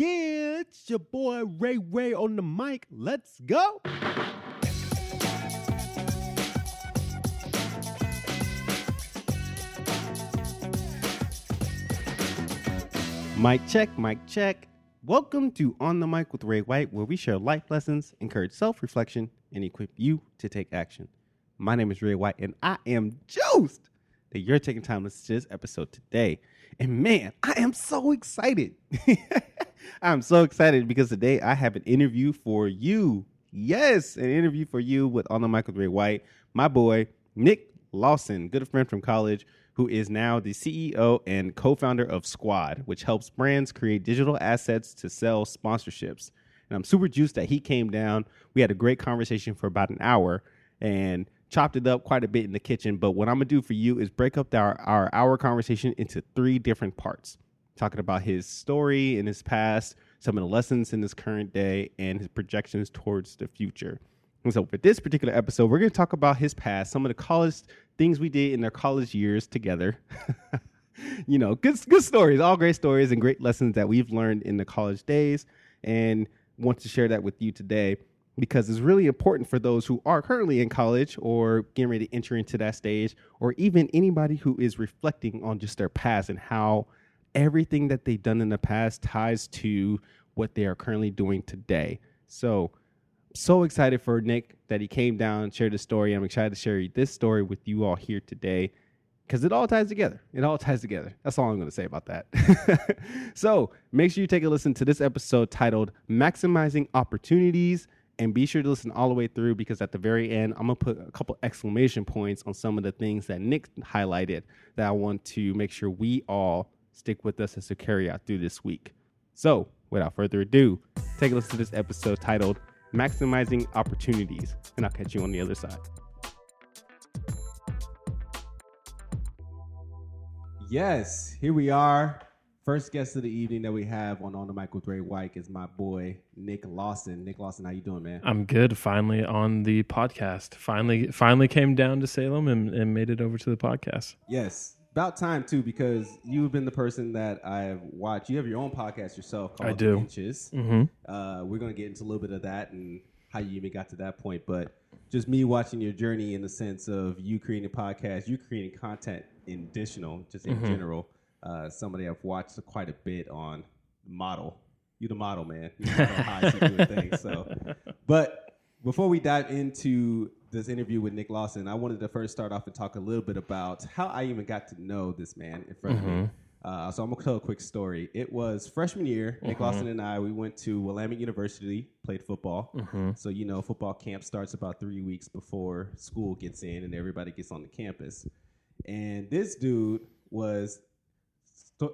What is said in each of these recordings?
Yeah, it's your boy Ray Ray on the mic. Let's go. Mic check, mic check. Welcome to On the Mic with Ray White, where we share life lessons, encourage self reflection, and equip you to take action. My name is Ray White, and I am juiced that you're taking time to listen to this episode today. And man, I am so excited. I'm so excited because today I have an interview for you. Yes, an interview for you with On the Mic with Ray White, my boy, Nick Lawson, good friend from college, who is now the CEO and co founder of Squad, which helps brands create digital assets to sell sponsorships. And I'm super juiced that he came down. We had a great conversation for about an hour and chopped it up quite a bit in the kitchen. But what I'm gonna do for you is break up our, our hour conversation into three different parts talking about his story in his past, some of the lessons in his current day, and his projections towards the future. And so, for this particular episode, we're going to talk about his past, some of the college things we did in our college years together. you know, good good stories, all great stories and great lessons that we've learned in the college days, and want to share that with you today because it's really important for those who are currently in college or getting ready to enter into that stage, or even anybody who is reflecting on just their past and how everything that they've done in the past ties to what they are currently doing today. So, so excited for Nick that he came down and shared the story. I'm excited to share this story with you all here today because it all ties together. It all ties together. That's all I'm going to say about that. so make sure you take a listen to this episode titled Maximizing Opportunities. And be sure to listen all the way through because at the very end, I'm going to put a couple exclamation points on some of the things that Nick highlighted that I want to make sure we all stick with us as we carry out through this week. So, without further ado, take a listen to this episode titled Maximizing Opportunities, and I'll catch you on the other side. Yes, here we are. First guest of the evening that we have on On the Mic with Ray White is my boy Nick Lawson. Nick Lawson, how you doing, man? I'm good. Finally on the podcast. Finally, finally came down to Salem and, and made it over to the podcast. Yes, about time too, because you've been the person that I've watched. You have your own podcast yourself called I do. Inches. Mm-hmm. Uh, we're gonna get into a little bit of that and how you even got to that point, but just me watching your journey in the sense of you creating a podcast, you creating content in additional, just in Mhm. general. Uh, somebody I've watched quite a bit on model. You the model, man. You model how you doing things. So, but before we dive into this interview with Nick Lawson, I wanted to first start off and talk a little bit about how I even got to know this man in front of me. Mhm. Uh, so I'm gonna tell a quick story. It was freshman year. Nick Mhm. Lawson and I we went to Willamette University, played football. Mm-hmm. So you know, football camp starts about three weeks before school gets in and everybody gets on the campus. And this dude was,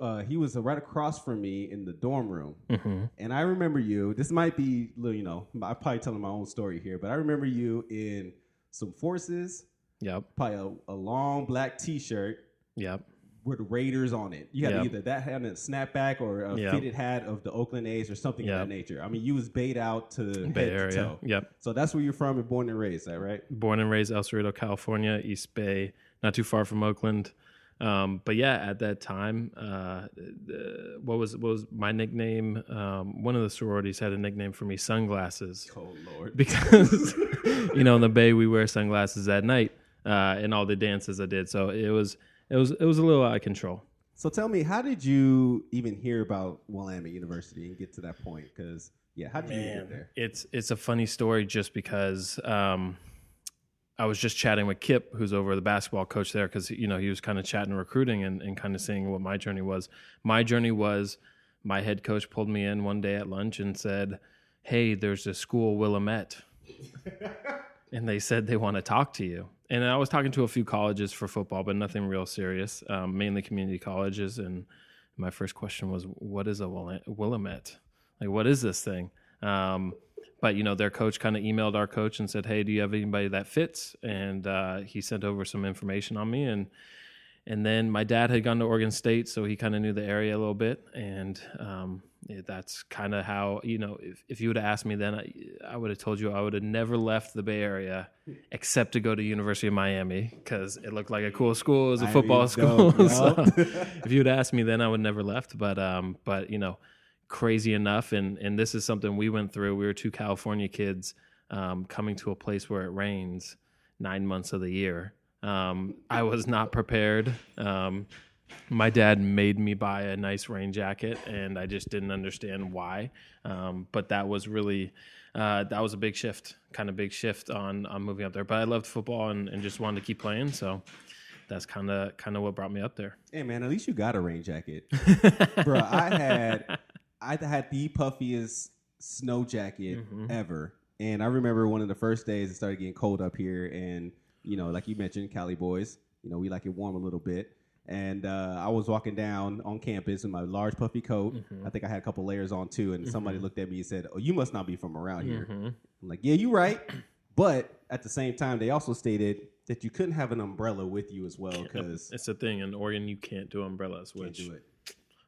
uh, he was right across from me in the dorm room. Mm-hmm. And I remember you. This might be, little, you know, I'm probably telling my own story here, but I remember you in some forces, Yep. probably a, a long black T-shirt Yep. with Raiders on it. You had Yep. either that had a snapback or a Yep. fitted hat of the Oakland A's or something of that nature. I mean, you was bait out to Bay head to Area. toe. Yep. So that's where you're from and born and raised, is that right? Born and raised El Cerrito, California, East Bay, not too far from Oakland. Um, but yeah, at that time, uh, the, what was what was my nickname? Um, one of the sororities had a nickname for me, sunglasses, Oh Lord. because you know in the Bay we wear sunglasses at night uh, in all the dances I did. So it was it was it was a little out of control. So tell me, how did you even hear about Willamette University and get to that point? Because yeah, how did you get there? It's it's a funny story just because um, I was just chatting with Kip, who's over the basketball coach there, because you know he was kind of chatting recruiting and, and kind of seeing what my journey was. My journey was my head coach pulled me in one day at lunch and said, "Hey, there's a school Willamette." and they said they want to talk to you. And I was talking to a few colleges for football, but nothing real serious, um, mainly community colleges. And my first question was, "What is a Willamette? Like, what is this thing?" Um, but you know, their coach kind of emailed our coach and said, "Hey, do you have anybody that fits?" And uh, he sent over some information on me, and and then my dad had gone to Oregon State, so he kind of knew the area a little bit, and um, that's kind of how you know. If, if you would have asked me then, I, I would have told you I would have never left the Bay Area except to go to University of Miami because it looked like a cool school. It was a football school. so if you would have asked me then, I would never left. But um, but you know, crazy enough, and and this is something we went through. We were two California kids um, coming to a place where it rains nine months of the year. Um, I was not prepared. Um, my dad made me buy a nice rain jacket, and I just didn't understand why. Um, but that was really uh, that was a big shift, kind of big shift on on moving up there. But I loved football and, and just wanted to keep playing, so that's kind of kind of what brought me up there. Hey man, at least you got a rain jacket, bro. I had I had the puffiest snow jacket Mhm. ever, and I remember one of the first days it started getting cold up here, and you know, like you mentioned, Cali boys, you know, we like it warm a little bit. And uh, I was walking down on campus in my large puffy coat. Mhm. I think I had a couple layers on too, and somebody Mhm. looked at me and said, "Oh, you must not be from around here." Mhm. I'm like, yeah, you're right. But at the same time, they also stated that you couldn't have an umbrella with you as well because It's a thing in Oregon. You can't do umbrellas, can't which do it.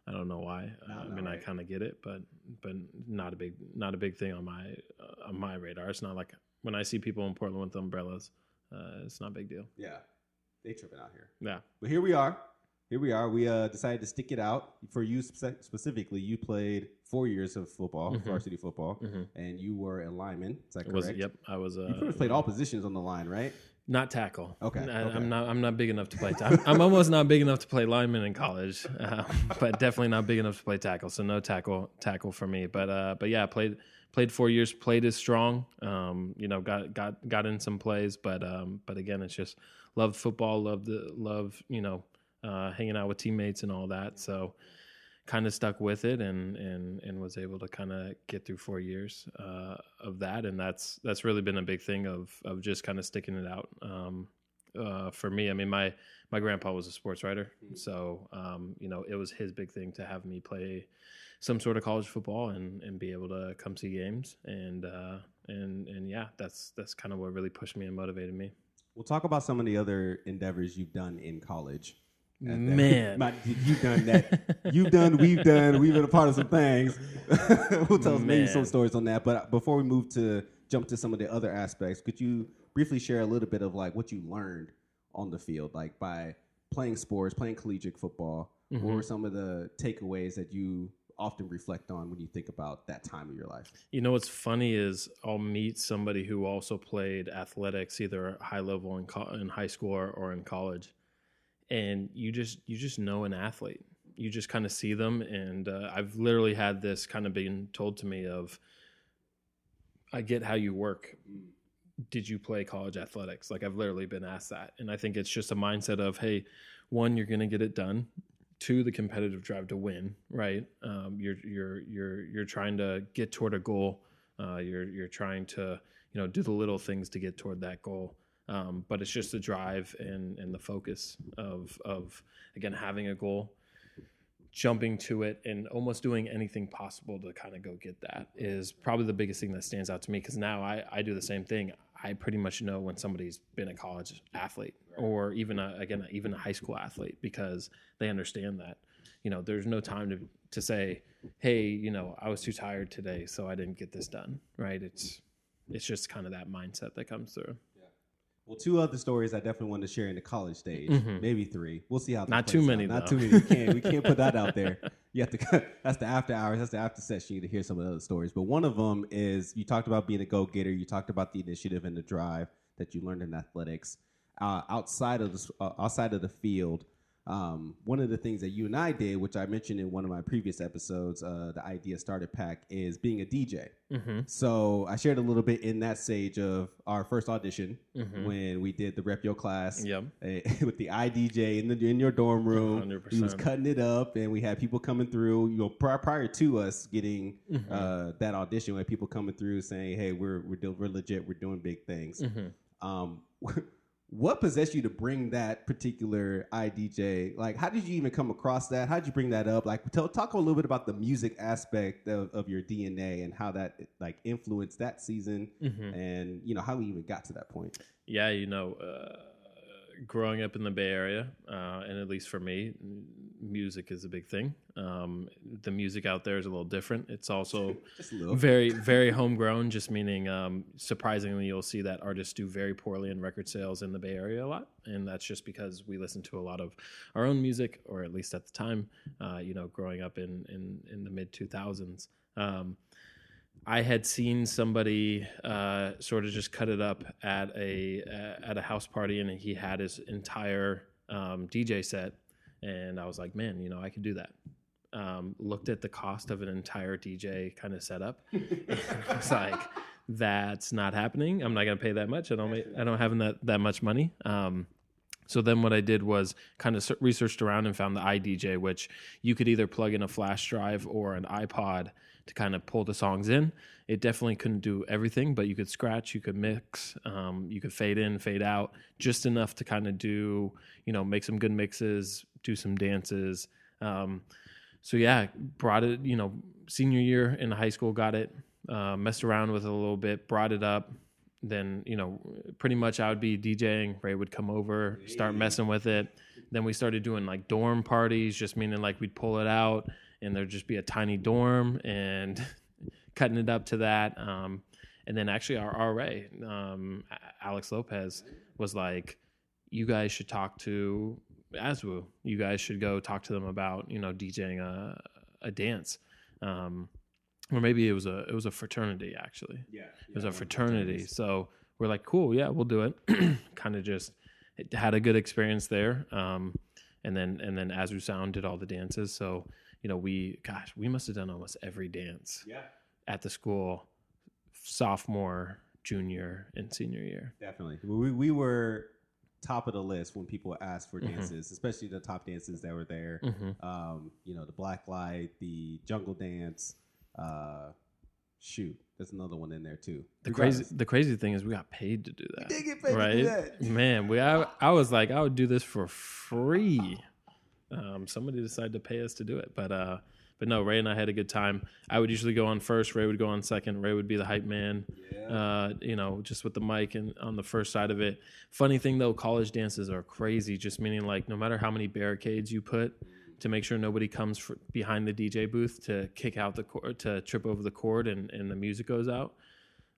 I don't know why. Uh, I mean, I kind of get it, but but not a big not a big thing on my uh, on my radar. It's not like when I see people in Portland with umbrellas, uh, it's not a big deal. Yeah, they tripping out here. Yeah, But here we are. Here we are. We uh, decided to stick it out for you spe- specifically. You played four years of football, Mhm. varsity football, Mhm. and you were a lineman. Is that correct? was. Yep, I was. Uh, You pretty much played all positions on the line, right? Not tackle. Okay, I, okay. I'm not. I'm not big enough to play. Ta- I'm almost not big enough to play lineman in college, uh, but definitely not big enough to play tackle. So no tackle tackle for me. But uh, but yeah, played played four years. Played as strong. Um, you know, got got got in some plays, but um, but again, it's just loved football. Loved the love. You know, uh, hanging out with teammates and all that. So kind of stuck with it and and and was able to kind of get through four years uh, of that. And that's that's really been a big thing of of just kind of sticking it out. Um, uh, for me I mean my my grandpa was a sports writer. So um, you know it was his big thing to have me play some sort of college football and and be able to come see games. And uh, and and yeah that's that's kind of what really pushed me and motivated me. We'll talk about some of the other endeavors you've done in college. Man Not- you've done that. You've done. We've done. We've been a part of some things. we'll tell us maybe some stories on that. But before we move to jump to some of the other aspects, could you briefly share a little bit of like what you learned on the field, like by playing sports, playing collegiate football? What Mhm. were some of the takeaways that you often reflect on when you think about that time of your life? You know what's funny is I'll meet somebody who also played athletics, either high level in, co- in high school or, or in college, and you just you just know an athlete. You just kind of see them, and uh, I've literally had this kind of being told to me of, I get how you work. Did you play college athletics? Like I've literally been asked that, and I think it's just a mindset of, hey, one, you're going to get it done two the competitive drive to win right um, you're you're you're you're trying to get toward a goal uh, you're you're trying to you know do the little things to get toward that goal um, but it's just the drive and and the focus of of again having a goal jumping to it and almost doing anything possible to kind of go get that is probably the biggest thing that stands out to me because now I, I do the same thing. I pretty much know when somebody's been a college athlete or even a, again even a high school athlete because they understand that. You know there's no time to to say hey you know i was too tired today so i didn't get this done right? It's it's just kind of that mindset that comes through Well, two other stories I definitely wanted to share in the college stage, Mhm. maybe three. We'll see how. Not too out. many, Not though. too many. We can't. We can't put that out there. You have to. That's the after hours. That's the after session. You to hear some of the other stories. But one of them is you talked about being a go getter. You talked about the initiative and the drive that you learned in athletics. Uh, outside of the uh, outside of the field, um, one of the things that you and I did, which I mentioned in one of my previous episodes, uh, the idea Starter pack, is being a DJ. mm-hmm. So I shared a little bit in that stage of our first audition Mhm. when we did the rep your class yep eh, with the iDJ in the in your dorm room. He was cutting it up, and we had people coming through. You know, prior, prior to us getting Mhm. uh, that audition, we had people coming through saying, "Hey, we're we're, we're legit. We're doing big things." Mhm. Um, what possessed you to bring that particular iDJ? Like, how did you even come across that? How did you bring that up? Like, tell, talk a little bit about the music aspect of, of your DNA and how that like influenced that season, Mhm. and you know how we even got to that point. yeah, you know, uh, growing up in the Bay Area, uh, and at least for me, music is a big thing. Um, the music out there is a little different. It's also Just a little. very, very homegrown, just meaning um, surprisingly, you'll see that artists do very poorly in record sales in the Bay Area a lot. And that's just because we listen to a lot of our own music, or at least at the time, uh, you know, growing up in, in, in the mid 2000s. Um, I had seen somebody uh, sort of just cut it up at a at a house party, and he had his entire um, DJ set, and I was like, man, you know, I could do that. Um, looked at the cost of an entire DJ kind of setup, and I was like, that's not happening. I'm not going to pay that much. I don't. Make, I don't have that that much money. Um, so then what I did was kind of researched around and found the iDJ, which you could either plug in a flash drive or an iPod to kind of pull the songs in. It definitely couldn't do everything, but you could scratch, you could mix, um, you could fade in, fade out, just enough to kind of do, you know, make some good mixes, do some dances. Um, so yeah, brought it, you know, senior year in high school, got it, uh, messed around with it a little bit, brought it up. Then, you know, pretty much I would be DJing. Ray would come over, start messing with it. Then we started doing like dorm parties, just meaning like we'd pull it out and there'd just be a tiny dorm and cutting it up to that. Um, and then actually our RA, um, Alex Lopez, was like, "You guys should talk to ASWU. You guys should go talk to them about you know DJing a, a dance." Um, or maybe it was a it was a fraternity actually. Yeah. It was a fraternity. So we're like, cool, yeah, we'll do it. kind of just had a good experience there. Um, and then and then Azu Sound did all the dances. So you know we gosh we must have done almost every dance Yeah. at the school, sophomore, junior, and senior year. Definitely. We, we were top of the list when people asked for Mhm. dances, especially the top dances that were there. Mm-hmm. Um, you know, the black light, the jungle dance. Uh, shoot, there's another one in there too. The crazy the crazy thing is we got paid to do we that. did get paid to right? do that. Man, we I, I was like I would do this for free. Um, somebody decided to pay us to do it, but uh, but no, Ray and I had a good time. I would usually go on first. Ray would go on second. Ray would be the hype man. Uh, you know, just with the mic and on the first side of it. Funny thing though, college dances are crazy. Just meaning like no matter how many barricades you put to make sure nobody comes fr- behind the DJ booth to kick out the cord, to trip over the cord, and, and the music goes out.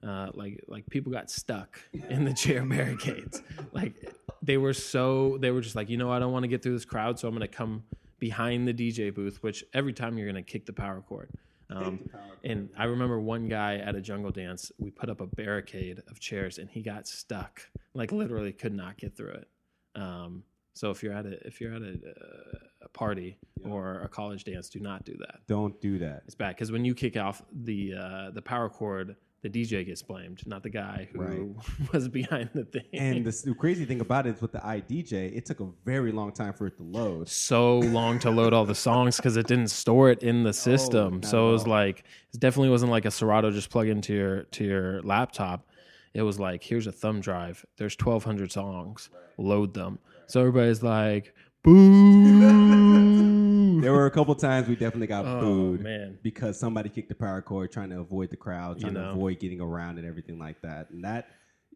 Uh, like like people got stuck in the chair barricades. Like they were so they were just like you know I don't want to get through this crowd, so I'm going to come behind the DJ booth. Which every time you're going to kick the power cord. Um, and I remember one guy at a jungle dance, we put up a barricade of chairs and he got stuck, like literally could not get through it. Um, so if you're at a if you're at a, uh, a party or a college dance, do not do that. Don't do that. It's bad because when you kick off the uh, the power cord, the DJ gets blamed, not the guy who Right. was behind the thing. And the, the crazy thing about it is with the iDJ, it took a very long time for it to load. so long to load all the songs because it didn't store it in the system. so it was like it definitely wasn't like a Serato just plug into your to your laptop. It was like here's a thumb drive. There's 1,200 songs. Load them. So everybody's like, boo. There were a couple times we definitely got oh booed man, because somebody kicked the power cord trying to avoid the crowd, trying You to avoid getting around and everything like that. And that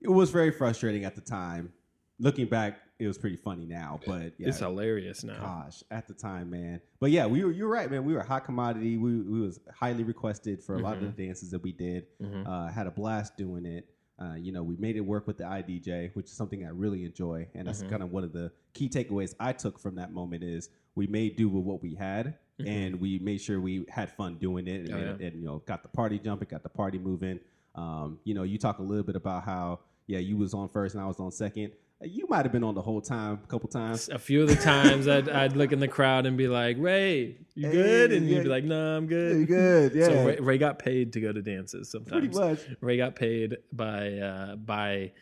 it was very frustrating at the time. Looking back, it was pretty funny now, but yeah, it's hilarious now. gosh, at the time, man. But yeah, we were you're right, man. We were a hot commodity. We we was highly requested for a lot of Mm-hmm. the dances that we did. Mhm. Uh, had a blast doing it. Uh, you know, we made it work with the iDJ, which is something I really enjoy, and Mm-hmm. that's kind of one of the key takeaways I took from that moment is we made do with what we had, and we made sure we had fun doing it, and, Mm-hmm. Oh, and, and, you know, got the party jumping, got the party moving. Um, you know, you talk a little bit about how yeah, you was on first and I was on second. You might have been on the whole time, a couple times. A few of the times I'd, I'd look in the crowd and be like, Ray, you Hey, good? And yeah. you'd be like, no, I'm good. Pretty good, yeah. So Ray, Ray got paid to go to dances sometimes. Pretty much. Ray got paid by uh, by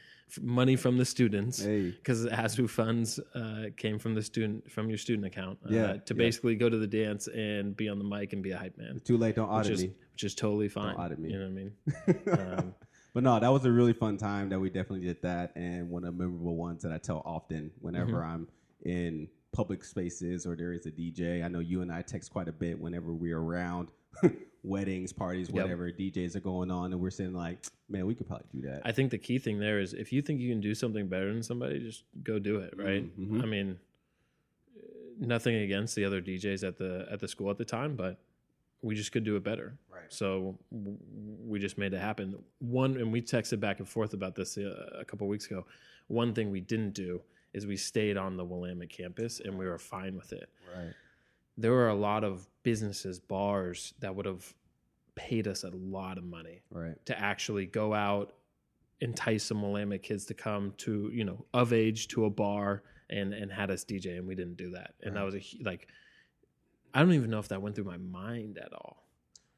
money from the students because Hey. ASU funds uh, came from the student from your student account uh, Yeah, to yeah. basically go to the dance and be on the mic and be a hype man, Too late, don't which audit is me. which is totally fine. Don't audit me. You know what I mean? Um, But no, that was a really fun time that we definitely did that, and one of the memorable ones that I tell often whenever Mm-hmm. I'm in public spaces or there is a DJ. I know you and I text quite a bit whenever we're around weddings, parties, Yep. whatever DJs are going on, and we're saying like, man, we could probably do that. I think the key thing there is if you think you can do something better than somebody, just go do it, right? Mhm. I mean, nothing against the other DJs at the at the school at the time, but we just could do it better. right. So w- we just made it happen. One, and we texted back and forth about this uh, a couple weeks ago. One thing we didn't do is we stayed on the Willamette campus, and we were fine with it. Right. There were a lot of businesses, bars that would have paid us a lot of money Right. to actually go out, entice some Willamette kids to come to, you know, of age to a bar and and had us DJ, and we didn't do that. And that was a like, I don't even know if that went through my mind at all.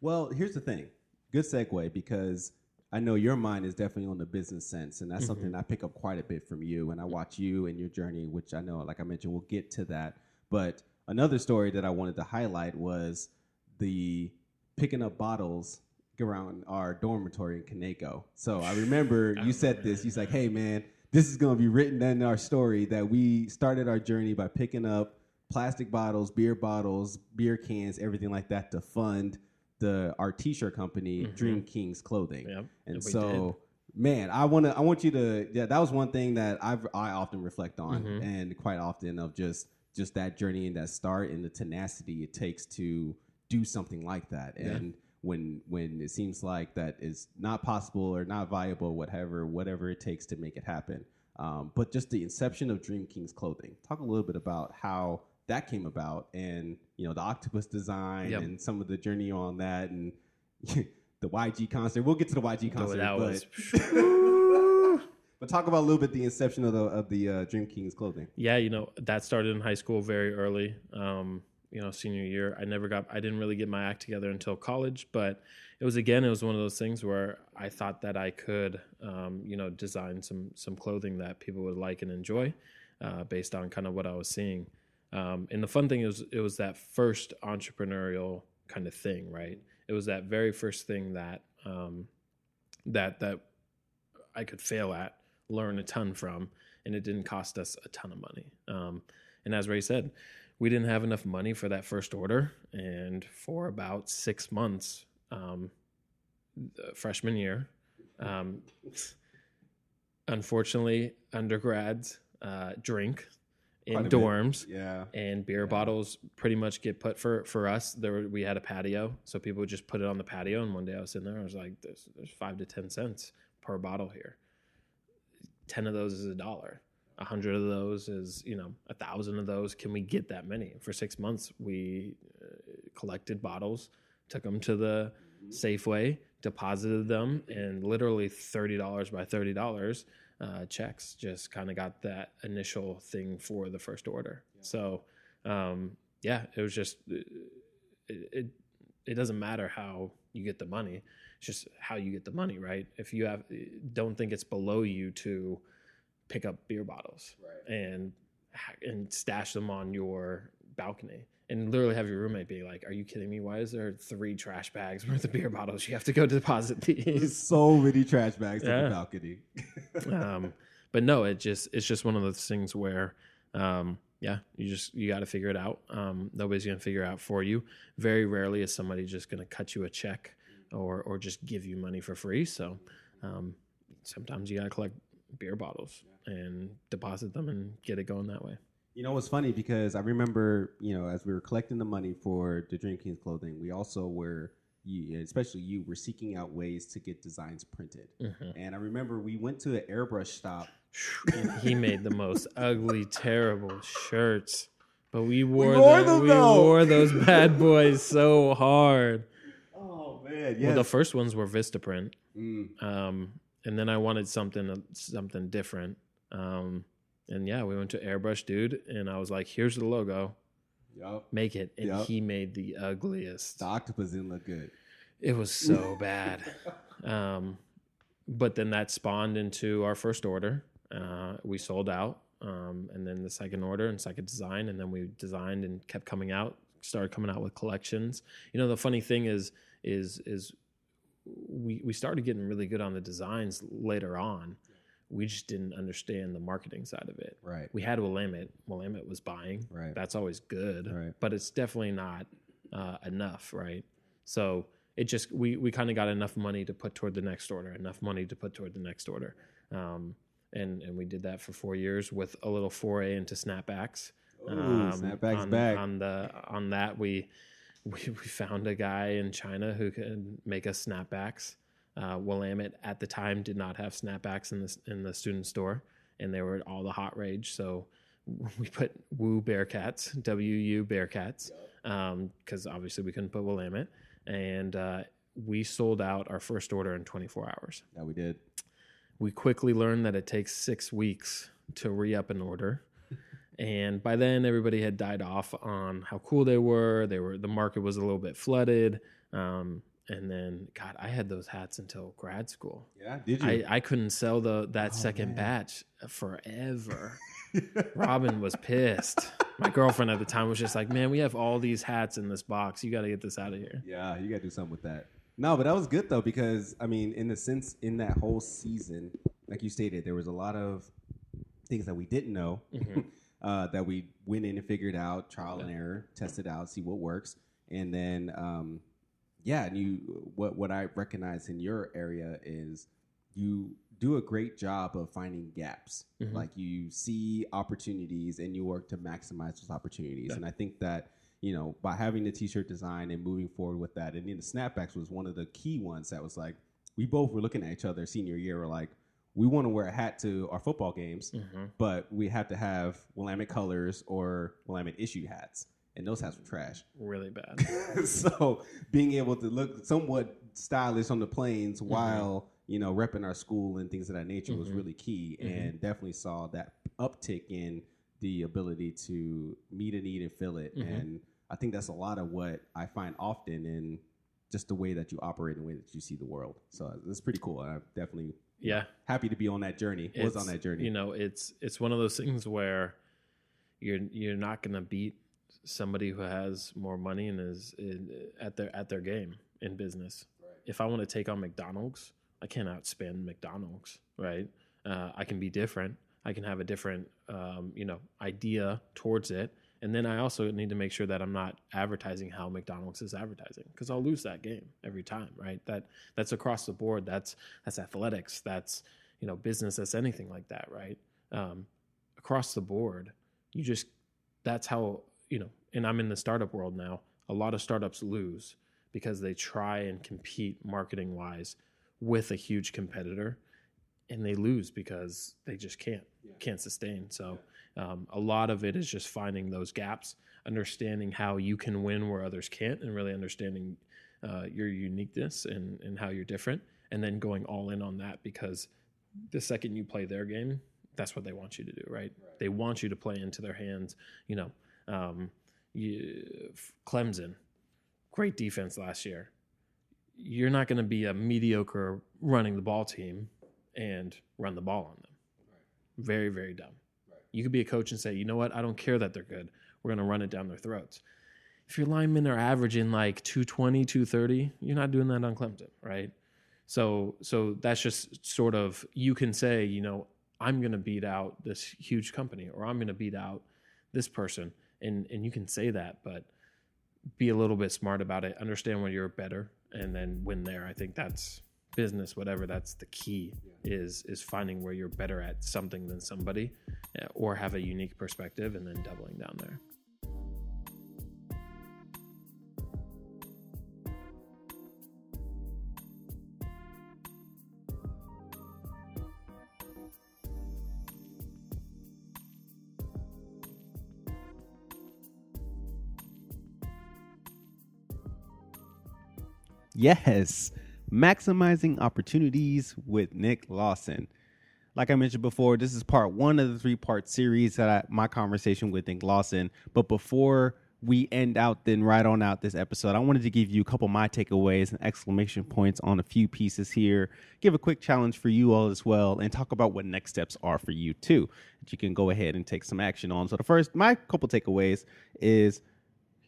Well, here's the thing. Good segue because I know your mind is definitely on the business sense, and that's something mm-hmm. I pick up quite a bit from you. And I watch you and your journey, which I know, like I mentioned, we'll get to that. But another story that I wanted to highlight was the picking up bottles around our dormitory in Kaneko. So I remember you said this. You like, "Hey, man, this is going to be written in our story that we started our journey by picking up plastic bottles, beer bottles, beer cans, everything like that to fund the our t-shirt company, Mhm. Dream Kings Clothing. Yep. And so, man, I want to I want you to yeah, that was one thing that I've I often reflect on Mhm. and quite often of just just that journey and that start and the tenacity it takes to do something like that. Yeah. And when when it seems like that is not possible or not viable, whatever whatever it takes to make it happen. Um, but just the inception of Dream Kings Clothing. Talk a little bit about how that came about and you know the octopus design Yep. and some of the journey on that and the YG concert. We'll get to the YG concert, but, but talk about a little bit the inception of the of the uh, Dream Kings clothing. yeah, you know, that started in high school very early. Um, you know, senior year. I never got I didn't really get my act together until college, but it was again, it was one of those things where I thought that I could um, you know, design some some clothing that people would like and enjoy, uh, based on kind of what I was seeing. Um, and the fun thing is it was that first entrepreneurial kind of thing, right? It was that very first thing that um, that that I could fail at, learn a ton from, and it didn't cost us a ton of money. Um, and as Ray said, we didn't have enough money for that first order, and for about six months, um, freshman year, um, unfortunately, undergrads uh, drink in a bit. dorms. Yeah, and beer Yeah. bottles pretty much get put for for us. There were, we had a patio so people would just put it on the patio. And one day i was in there i was like there's, there's five to ten cents per bottle here. 10 of those is a dollar. A hundred of those is you know a thousand of those. Can we get that many? For six months we uh, collected bottles took them to the safeway deposited them and literally $30 by $30 uh, checks just kind of got that initial thing for the first order. So um, yeah it was just it, it it doesn't matter how you get the money it's just how you get the money right? If you have don't think it's below you to pick up beer bottles right. and and stash them on your balcony and literally have your roommate be like are you kidding me why is there three trash bags worth of beer bottles you have to go deposit There's these so many trash bags on the balcony. um, but no, it just it's just one of those things where, um, yeah, you just you got to figure it out. Um, nobody's gonna figure it out for you. Very rarely is somebody just gonna cut you a check or or just give you money for free. So um, sometimes you gotta collect beer bottles and deposit them and get it going that way. You know, it's funny because I remember, you know, as we were collecting the money for the Dream Kings clothing, we also were, you, especially you, were seeking out ways to get designs printed. Mhm. And I remember we went to an airbrush shop. And he made the most ugly, terrible shirts. But we wore, wore them, them, we though. wore those bad boys so hard. Oh man, yeah. Well, the first ones were Vistaprint. mm, um, and then I wanted something something different. Um, and yeah, we went to Airbrush Dude, and I was like, "Here's the logo, yup. make it." And Yep. he made the ugliest. The octopus didn't look good. It was so bad. Um, but then that spawned into our first order. Uh, we sold out, um, and then the second order and second design, and then we designed and kept coming out. Started coming out with collections. You know, the funny thing is, is, is we we started getting really good on the designs later on. We just didn't understand the marketing side of it. Right. We had Willamette. Willamette was buying. Right. That's always good, Right. but it's definitely not uh, enough, right? So it just we we kind of got enough money to put toward the next order, enough money to put toward the next order, um, and and we did that for four years with a little foray into snapbacks. Ooh, snapbacks on, back. on the on that we, we we found a guy in China who could make us snapbacks. Uh, Willamette at the time did not have snapbacks in the in the student store, and they were all the hot rage. So we put Woo Bearcats, W U Bearcats, because obviously we couldn't put Willamette, and uh, we sold out our first order in 24 hours. Yeah, we did. We quickly learned that it takes six weeks to re up an order. And by then, everybody had died off on how cool they were. They were the market was a little bit flooded. Um, and then, God, I had those hats until grad school. Yeah, did you? I, I couldn't sell the that Oh, second man. batch forever. Robin was pissed. My girlfriend at the time was just like, "Man, we have all these hats in this box. You got to get this out of here." Yeah, you got to do something with that. No, but that was good though because I mean, in the sense in that whole season, like you stated, there was a lot of things that we didn't know uh, that we went in and figured out, trial and error, tested out, see what works, and then um, yeah, and you what what I recognize in your area is you do a great job of finding gaps. Mhm. Like you see opportunities and you work to maximize those opportunities. Yeah. And I think that you know by having the t-shirt design and moving forward with that, and then the snapbacks was one of the key ones that was like we both were looking at each other senior year. We're like, we want to wear a hat to our football games, Mm-hmm. but we have to have Willamette colors or Willamette issue hats, and those hats were trash. Really bad. so being able to look somewhat stylish on the planes Mm-hmm. while you know repping our school and things of that nature was Mhm. really key, Mhm. and definitely saw that uptick in the ability to meet a need and fill it. Mhm. And I think that's a lot of what I find often in just the way that you operate and the way that you see the world. So it's pretty cool. I'm definitely Yeah. happy to be on that journey. was on that journey. You know, it's it's one of those things where you're you're not going to beat somebody who has more money and is in, at their at their game in business. If I want to take on McDonald's, I can't outspend McDonald's, right? Uh, I can be different. I can have a different, um, you know, idea towards it, and then I also need to make sure that I'm not advertising how McDonald's is advertising because I'll lose that game every time, right? That that's across the board. That's that's athletics. That's you know business. That's anything like that, right? Um, across the board, you just that's how you know. And I'm in the startup world now. A lot of startups lose because they try and compete marketing wise with a huge competitor, and they lose because they just can't can't sustain. So um, a lot of it is just finding those gaps, understanding how you can win where others can't, and really understanding uh, your uniqueness and and how you're different, and then going all in on that because the second you play their game, that's what they want you to do, right? They want you to play into their hands. You know, um, you, Clemson, great defense last year. You're not going to be a mediocre running the ball team and run the ball on them. Very, very dumb. You could be a coach and say, you know what? I don't care that they're good. We're going to run it down their throats. If your linemen are averaging like 220, 230, you're not doing that on Clemson, right? So, so that's just sort of you can say, you know, I'm going to beat out this huge company, or I'm going to beat out this person, and and you can say that, but be a little bit smart about it. Understand where you're better, and then win there. I think that's business, whatever. That's the key is is finding where you're better at something than somebody, uh, or have a unique perspective, and then doubling down there. Yes, maximizing opportunities with Nick Lawson. Like I mentioned before, this is part one of the three part series that I, my conversation with Nick Lawson. But before we end out, then right on out this episode, I wanted to give you a couple of my takeaways and exclamation points on a few pieces here. Give a quick challenge for you all as well, and talk about what next steps are for you too that you can go ahead and take some action on. So the first, my couple takeaways is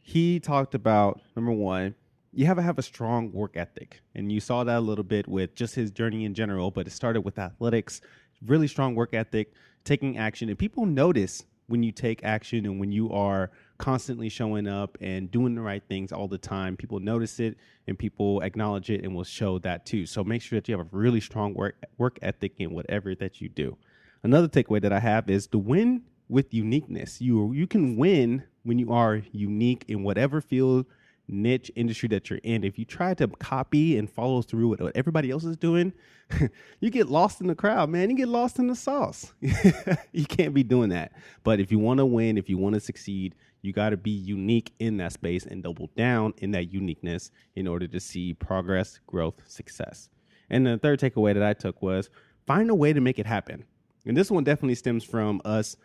he talked about number one you have to have a strong work ethic and you saw that a little bit with just his journey in general but it started with athletics really strong work ethic taking action and people notice when you take action and when you are constantly showing up and doing the right things all the time, people notice it and people acknowledge it and will show that too. So make sure that you have a really strong work work ethic in whatever that you do. Another takeaway that I have is to win with uniqueness. You you can win when you are unique in whatever field niche industry that you're in, if you try to copy and follow through with what everybody else is doing, you get lost in the crowd, man. You get lost in the sauce. you can't be doing that. But if you want to win, if you want to succeed, you got to be unique in that space and double down in that uniqueness in order to see progress, growth, success. And the third takeaway that I took was find a way to make it happen. And this one definitely stems from us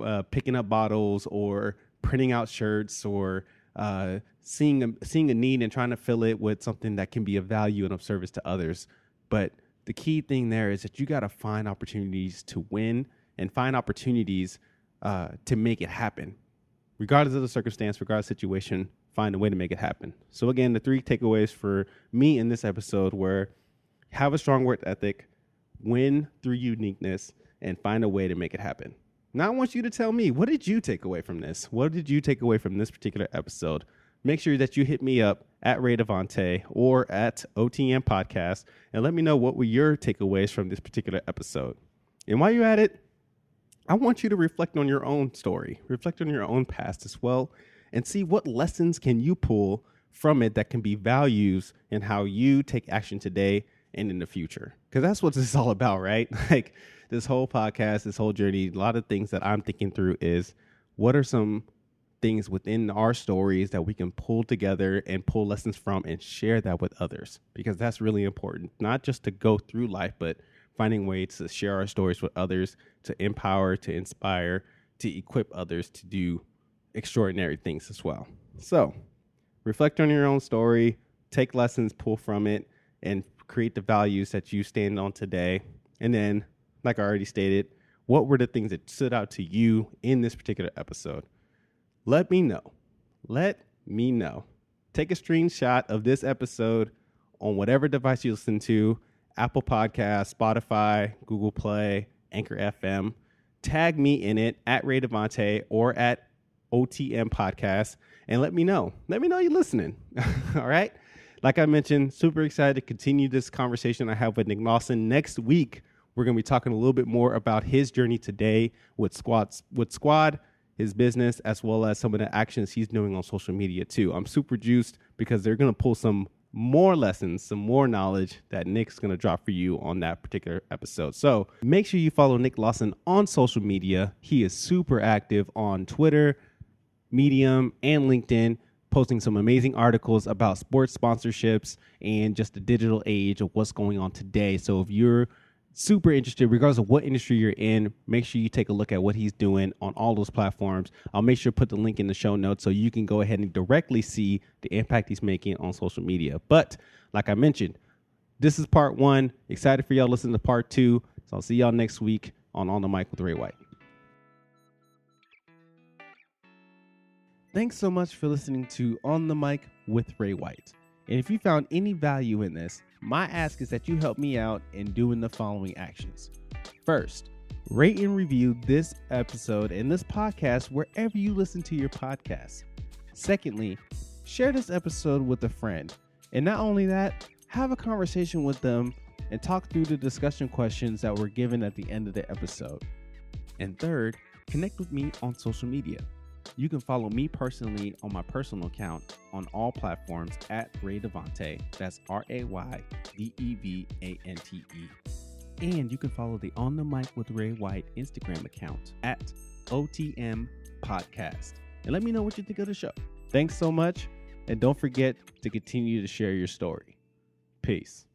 uh, picking up bottles or printing out shirts or uh, seeing a, seeing a need and trying to fill it with something that can be of value and of service to others. But the key thing there is that you got to find opportunities to win and find opportunities uh, to make it happen, regardless of the circumstance, regardless of situation. Find a way to make it happen. So again, the three takeaways for me in this episode were: have a strong work ethic, win through uniqueness, and find a way to make it happen. Now I want you to tell me what did you take away from this? What did you take away from this particular episode? Make sure that you hit me up at Ray Devante or at OTM Podcast and let me know what were your takeaways from this particular episode. And while you're at it, I want you to reflect on your own story, reflect on your own past as well, and see what lessons can you pull from it that can be values in how you take action today and in the future. Because that's what this is all about, right? Like this whole podcast, this whole journey, a lot of things that I'm thinking through is what are some things within our stories that we can pull together and pull lessons from and share that with others because that's really important not just to go through life but finding ways to share our stories with others to empower to inspire to equip others to do extraordinary things as well so reflect on your own story take lessons pull from it and create the values that you stand on today and then like I already stated, what were the things that stood out to you in this particular episode? Let me know. Let me know. Take a screenshot of this episode on whatever device you listen to Apple Podcast, Spotify, Google Play, Anchor FM. Tag me in it at Ray Devante or at OTM Podcast and let me know. Let me know you're listening. All right. Like I mentioned, super excited to continue this conversation I have with Nick Lawson next week we're going to be talking a little bit more about his journey today with Squad, with Squad, his business, as well as some of the actions he's doing on social media too. I'm super juiced because they're going to pull some more lessons, some more knowledge that Nick's going to drop for you on that particular episode. So make sure you follow Nick Lawson on social media. He is super active on Twitter, Medium, and LinkedIn posting some amazing articles about sports sponsorships and just the digital age of what's going on today. So if you're super interested, regardless of what industry you're in, make sure you take a look at what he's doing on all those platforms. I'll make sure to put the link in the show notes so you can go ahead and directly see the impact he's making on social media. But like I mentioned, this is part one. Excited for y'all to listen to part two. So I'll see y'all next week on On the Mic with Ray White. Thanks so much for listening to On the Mic with Ray White. And if you found any value in this, my ask is that you help me out in doing the following actions. First, rate and review this episode and this podcast wherever you listen to your podcast. Secondly, share this episode with a friend. And not only that, have a conversation with them and talk through the discussion questions that were given at the end of the episode. And third, connect with me on social media. You can follow me personally on my personal account on all platforms at Ray Devante. That's R A Y D E V A N T E. And you can follow the On the Mic with Ray White Instagram account at OTM Podcast. And let me know what you think of the show. Thanks so much. And don't forget to continue to share your story. Peace.